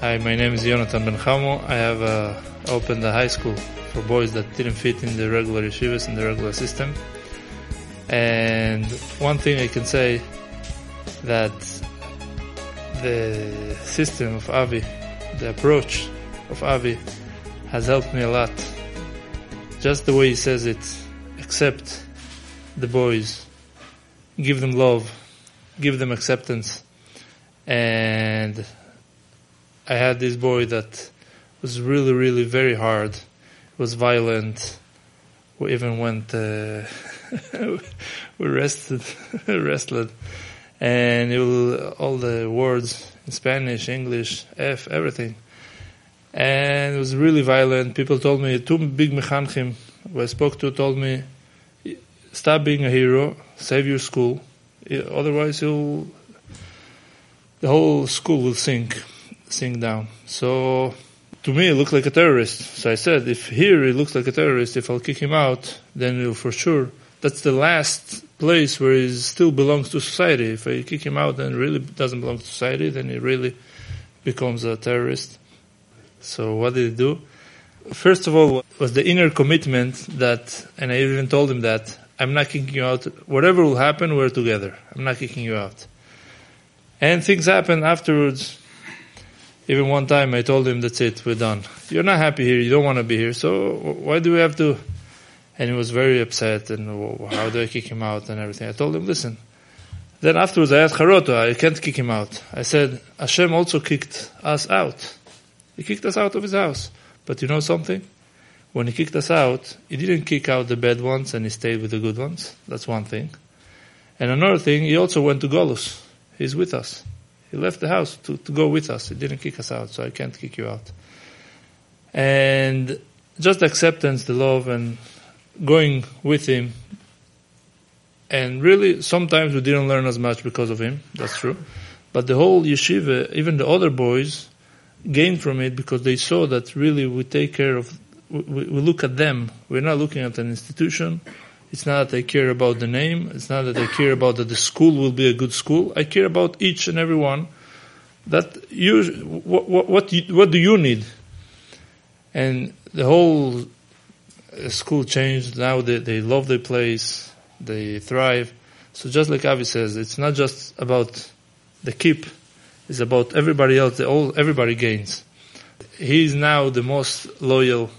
Hi, my name is Yonatan Ben Hamu. I have uh, opened a high school for boys that didn't fit in the regular yeshivas in the regular system. And one thing I can say that the system of Avi, the approach of Avi, has helped me a lot. Just the way he says it, accept the boys, give them love, give them acceptance, and I had this boy that was really, really very hard, was violent. We even went, uh, we rested, wrestled, and was all the words in Spanish, English, F, everything. And it was really violent. People told me, two big mechanchim who I spoke to told me, stop being a hero, save your school, otherwise you'll, the whole school will sink sink down. So to me, it looked like a terrorist. So I said, if here he looks like a terrorist, if I'll kick him out, then for sure that's the last place where he still belongs to society. If I kick him out and really doesn't belong to society, then he really becomes a terrorist. So what did he do? First of all, was the inner commitment that, and I even told him that I'm not kicking you out. Whatever will happen, we're together. I'm not kicking you out. And things happened afterwards. Even one time I told him, that's it, we're done. You're not happy here, you don't want to be here, so why do we have to? And he was very upset and how do I kick him out and everything. I told him, listen. Then afterwards I asked Charoto, I can't kick him out. I said, Hashem also kicked us out. He kicked us out of his house. But you know something? When he kicked us out, he didn't kick out the bad ones and he stayed with the good ones. That's one thing. And another thing, he also went to Golus. He's with us. He left the house to, to go with us. He didn't kick us out, so I can't kick you out. And just acceptance, the love, and going with him. And really, sometimes we didn't learn as much because of him. That's true. But the whole yeshiva, even the other boys, gained from it because they saw that really we take care of, we, we look at them. We're not looking at an institution. It's not that I care about the name. It's not that I care about that the school will be a good school. I care about each and every one. That you, what, what, what, what do you need? And the whole uh, school changed. Now they, they love their place. They thrive. So just like Avi says, it's not just about the keep. It's about everybody else. All, everybody gains. He's now the most loyal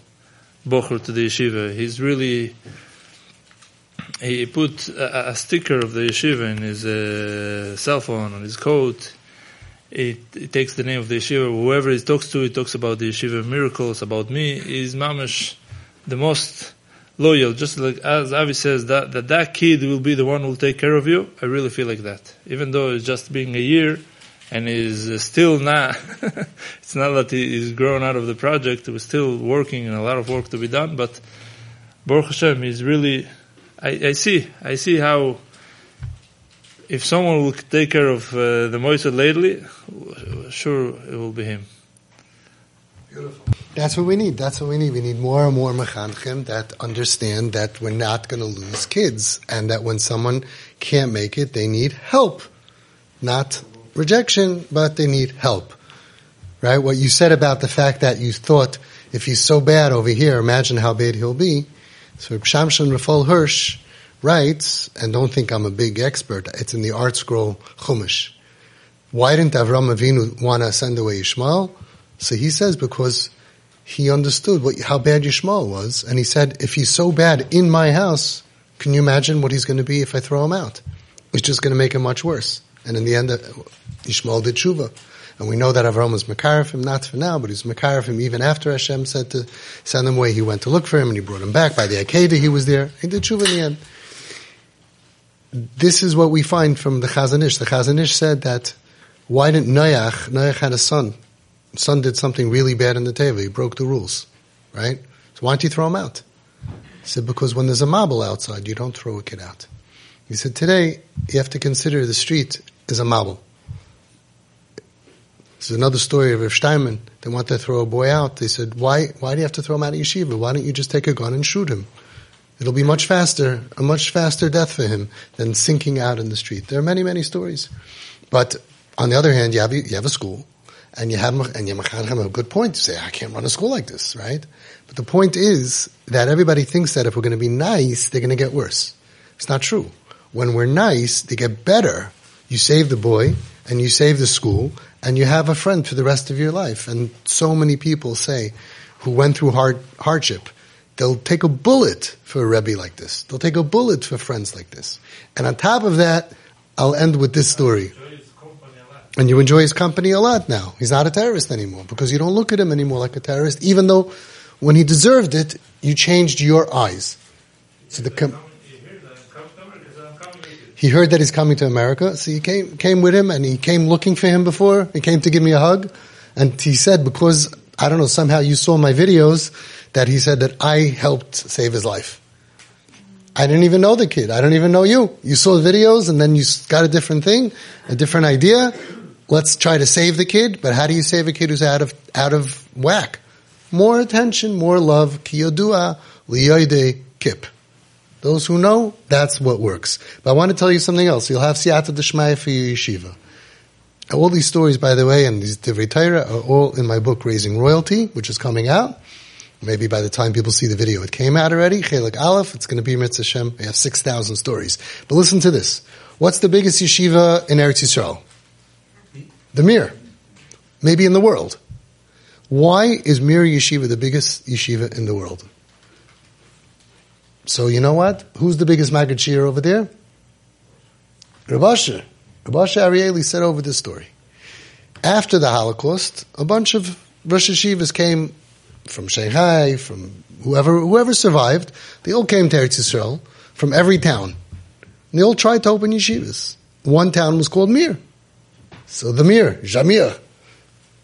bocher to the yeshiva. He's really, he put a, a, sticker of the yeshiva in his uh, cell phone on his coat. It, it, takes the name of the yeshiva. Whoever he talks to, he talks about the yeshiva miracles, about me. He's mamish, the most loyal. Just like as Avi says, that, that that kid will be the one who will take care of you. I really feel like that. Even though it's just being a year and is still not, it's not that he is grown out of the project. We're still working and a lot of work to be done, but Baruch Hashem is really I, I see, I see how if someone will take care of uh, the Moised lately, sure it will be him. Beautiful. That's what we need. That's what we need. We need more and more mechanchim that understand that we're not going to lose kids and that when someone can't make it, they need help. Not rejection, but they need help. Right? What you said about the fact that you thought if he's so bad over here, imagine how bad he'll be. So Shimshon Rafael Hirsch writes, and don't think I'm a big expert, it's in the ArtScroll Chumash. Why didn't Avram Avinu want to send away Yishmael? So he says because he understood what, how bad Yishmael was, and he said, if he's so bad in my house, can you imagine what he's going to be if I throw him out? It's just going to make him much worse. And in the end, uh, Yishmael did tshuva. And we know that Avram was Makarif not for now, but he's Makarif even after Hashem said to send him away. He went to look for him and he brought him back. By the Akedah, he was there. He did tshuva in the end. This is what we find from the Chazon Ish. The Chazon Ish said that why didn't Noach, Noach had a son. Son did something really bad in the table. He broke the rules, right? So why don't you throw him out? He said, because when there's a mabul outside, you don't throw a kid out. He said, today, you have to consider the street as a mabul. There's another story of Rav Steinman. They want to throw a boy out. They said, why, why do you have to throw him out of yeshiva? Why don't you just take a gun and shoot him? It'll be much faster, a much faster death for him than sinking out in the street. There are many, many stories. But on the other hand, you have, you have a school, and you have and you have a good point to say I can't run a school like this, right? But the point is that everybody thinks that if we're going to be nice, they're going to get worse. It's not true. When we're nice, they get better. You save the boy and you save the school and you have a friend for the rest of your life. And so many people say who went through hard hardship, they'll take a bullet for a Rebbe like this. They'll take a bullet for friends like this. And on top of that, I'll end with this story. And you enjoy his company a lot now. He's not a terrorist anymore because you don't look at him anymore like a terrorist, even though when he deserved it, you changed your eyes. So the com- he heard that he's coming to America, so he came came with him, and he came looking for him before. He came to give me a hug, and he said because I don't know somehow you saw my videos that he said that I helped save his life. I didn't even know the kid. I don't even know you. You saw the videos and then you got a different thing, a different idea. Let's try to save the kid, but how do you save a kid who's out of out of whack? More attention, more love. Kiyodua liyoide kip. Those who know, that's what works. But I want to tell you something else. You'll have siyata deshmaya for your yeshiva. All these stories, by the way, and these divrei Torah are all in my book, Raising Royalty, which is coming out. Maybe by the time people see the video, it came out already. Chelik Aleph, it's going to be Mitzvah Shem. We have 6,000 stories. But listen to this. What's the biggest yeshiva in Eretz Yisrael? The Mir. Maybe in the world. Why is Mir Yeshiva the biggest yeshiva in the world? So you know what? Who's the biggest Maggid Shiur over there? Reb Asher. Rabasha Arieli said over this story. After the Holocaust, a bunch of Rosh Yeshivas came from Shanghai, from whoever whoever survived. They all came to Eretz Yisrael from every town. And they all tried to open yeshivas. One town was called Mir. So the Mir, Jamir,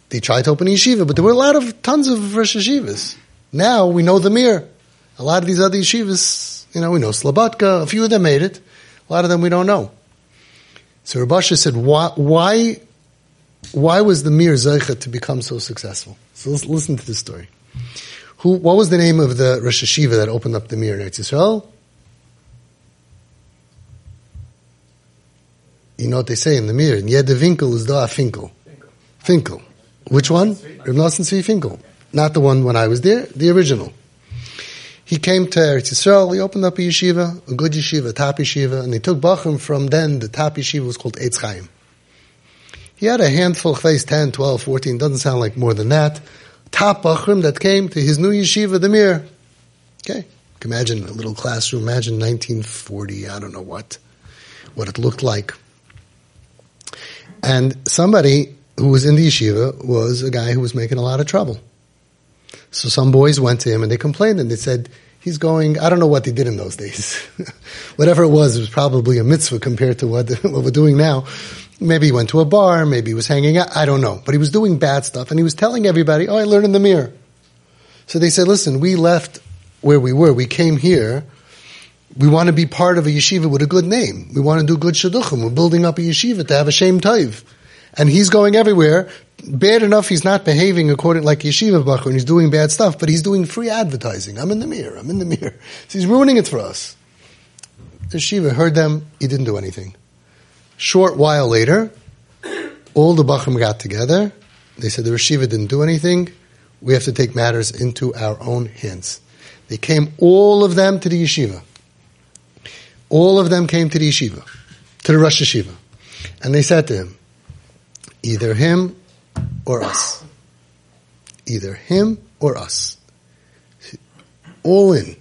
they tried to open yeshiva, but there were a lot of tons of Rosh Yeshivas. Now we know the Mir. A lot of these other yeshivas, you know, we know Slobodka, a few of them made it. A lot of them we don't know. So Reb Asher said, why, why, why was the Mir Zeicha to become so successful? So let's listen to this story. Who, what was the name of the Rosh Yeshiva that opened up the Mir in Eretz Yisrael? You know what they say in the Mir? Yed Finkel is da Finkel. Finkel. Which one? Reb Nosson Finkel. Not the one when I was there, the original. He came to Eretz Yisrael, he opened up a yeshiva, a good yeshiva, a top yeshiva, and he took Bachim from then, the top yeshiva was called Eitz Chaim. He had a handful, face 10, 12, 14, doesn't sound like more than that, top Bachim that came to his new yeshiva, the Mir. Okay. Imagine a little classroom, imagine 1940, I don't know what, what it looked like. And somebody who was in the yeshiva was a guy who was making a lot of trouble. So some boys went to him and they complained and they said, he's going, I don't know what they did in those days. Whatever it was, it was probably a mitzvah compared to what, what we're doing now. Maybe he went to a bar, maybe he was hanging out, I don't know. But he was doing bad stuff and he was telling everybody, oh, I learned in the Mir. So they said, listen, we left where we were, we came here, we want to be part of a yeshiva with a good name. We want to do good shidduchim. We're building up a yeshiva to have a shem taiv. And he's going everywhere. Bad enough he's not behaving according like yeshiva bachur and he's doing bad stuff, but he's doing free advertising. I'm in the Mir. I'm in the Mir. So he's ruining it for us. The yeshiva heard them. He didn't do anything. Short while later, all the bachim got together. They said the yeshiva didn't do anything. We have to take matters into our own hands. They came, all of them, to the yeshiva. All of them came to the yeshiva, to the Rosh Yeshiva. And they said to him, either him or us. Either him or us. All in.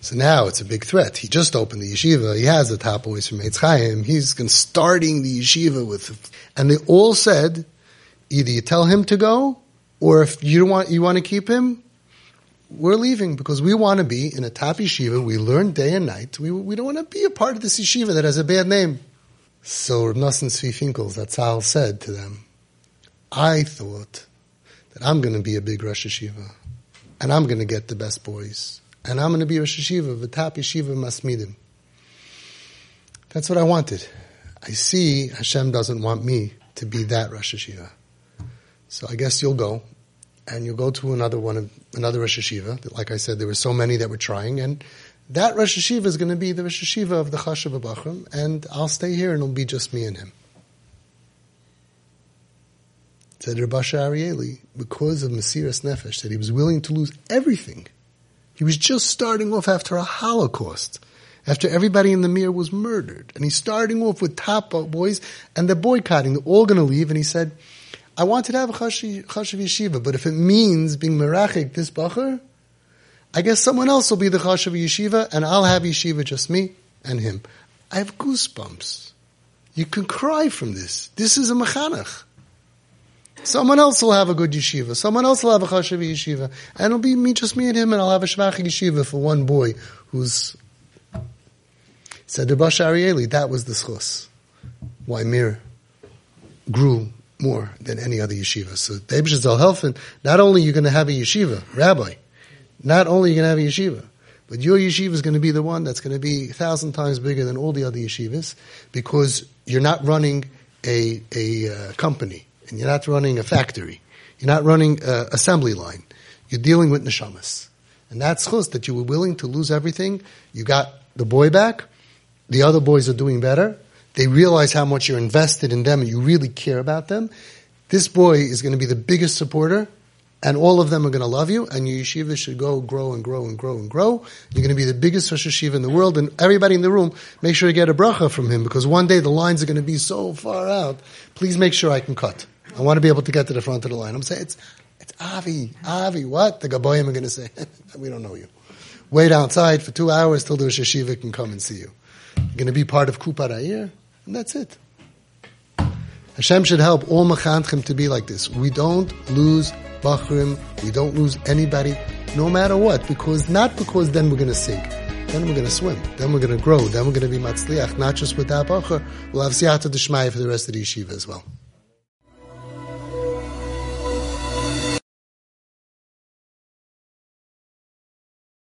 So now it's a big threat. He just opened the yeshiva. He has the top boys from Eitz Chaim. He's starting the yeshiva with, and they all said, either you tell him to go, or if you don't want, you want to keep him, we're leaving because we want to be in a top yeshiva. We learn day and night. We, we don't want to be a part of this yeshiva that has a bad name. So Reb Nosson Tzvi Finkels, that's how said to them, I thought that I'm going to be a big Rosh Yeshiva and I'm going to get the best boys and I'm going to be Rosh Yeshiva, the top Yeshiva Masmidim. That's what I wanted. I see Hashem doesn't want me to be that Rosh Yeshiva. So I guess you'll go and you'll go to another one of another Rosh Yeshiva. Like I said, there were so many that were trying, and that Rosh Yeshiva is going to be the Rosh Yeshiva of the Chashav Bachram, and I'll stay here, and it'll be just me and him. said Reb Asher Arieli, because of Mesiras Nefesh, that he was willing to lose everything. He was just starting off after a Holocaust, after everybody in the Mir was murdered. And he's starting off with top boys, and they're boycotting. They're all going to leave. And he said, I wanted to have a chashiv yeshiva, but if it means being merachik this bacher, I guess someone else will be the chashiv yeshiva, and I'll have yeshiva just me and him. I have goosebumps. You can cry from this. This is a mechanach. Someone else will have a good yeshiva. Someone else will have a chashiv yeshiva. And it'll be me, just me and him, and I'll have a shvach yeshiva for one boy who's... Said the Bash Arieli, that was the schos. Why Mir grew more than any other yeshiva. So David Zal Helfen, not only you're going to have a yeshiva, rabbi, not only are you're going to have a yeshiva, but your yeshiva is going to be the one that's going to be a thousand times bigger than all the other yeshivas because you're not running a, a uh, company and you're not running a factory. You're not running an assembly line. You're dealing with neshamas. And that's chus, that you were willing to lose everything. You got the boy back. The other boys are doing better. They realize how much you're invested in them and you really care about them. This boy is going to be the biggest supporter and all of them are going to love you, and your yeshiva should go grow and grow and grow and grow. You're going to be the biggest Rosh Yeshiva in the world, and everybody in the room, make sure you get a bracha from him, because one day the lines are going to be so far out. Please make sure I can cut. I want to be able to get to the front of the line. I'm saying it's it's Avi, Avi. What the Gaboyim are going to say? we don't know you. Wait outside for two hours till the Rosh Yeshiva can come and see you. You're going to be part of Kuparayir, and that's it. Hashem should help all mechanchim to be like this. We don't lose bachrim, we don't lose anybody, no matter what, because not because then we're going to sink. Then we're going to swim. Then we're going to grow. Then we're going to be matzliach, not just with that bachar. We'll have siyata d'shmaya for the rest of the yeshiva as well.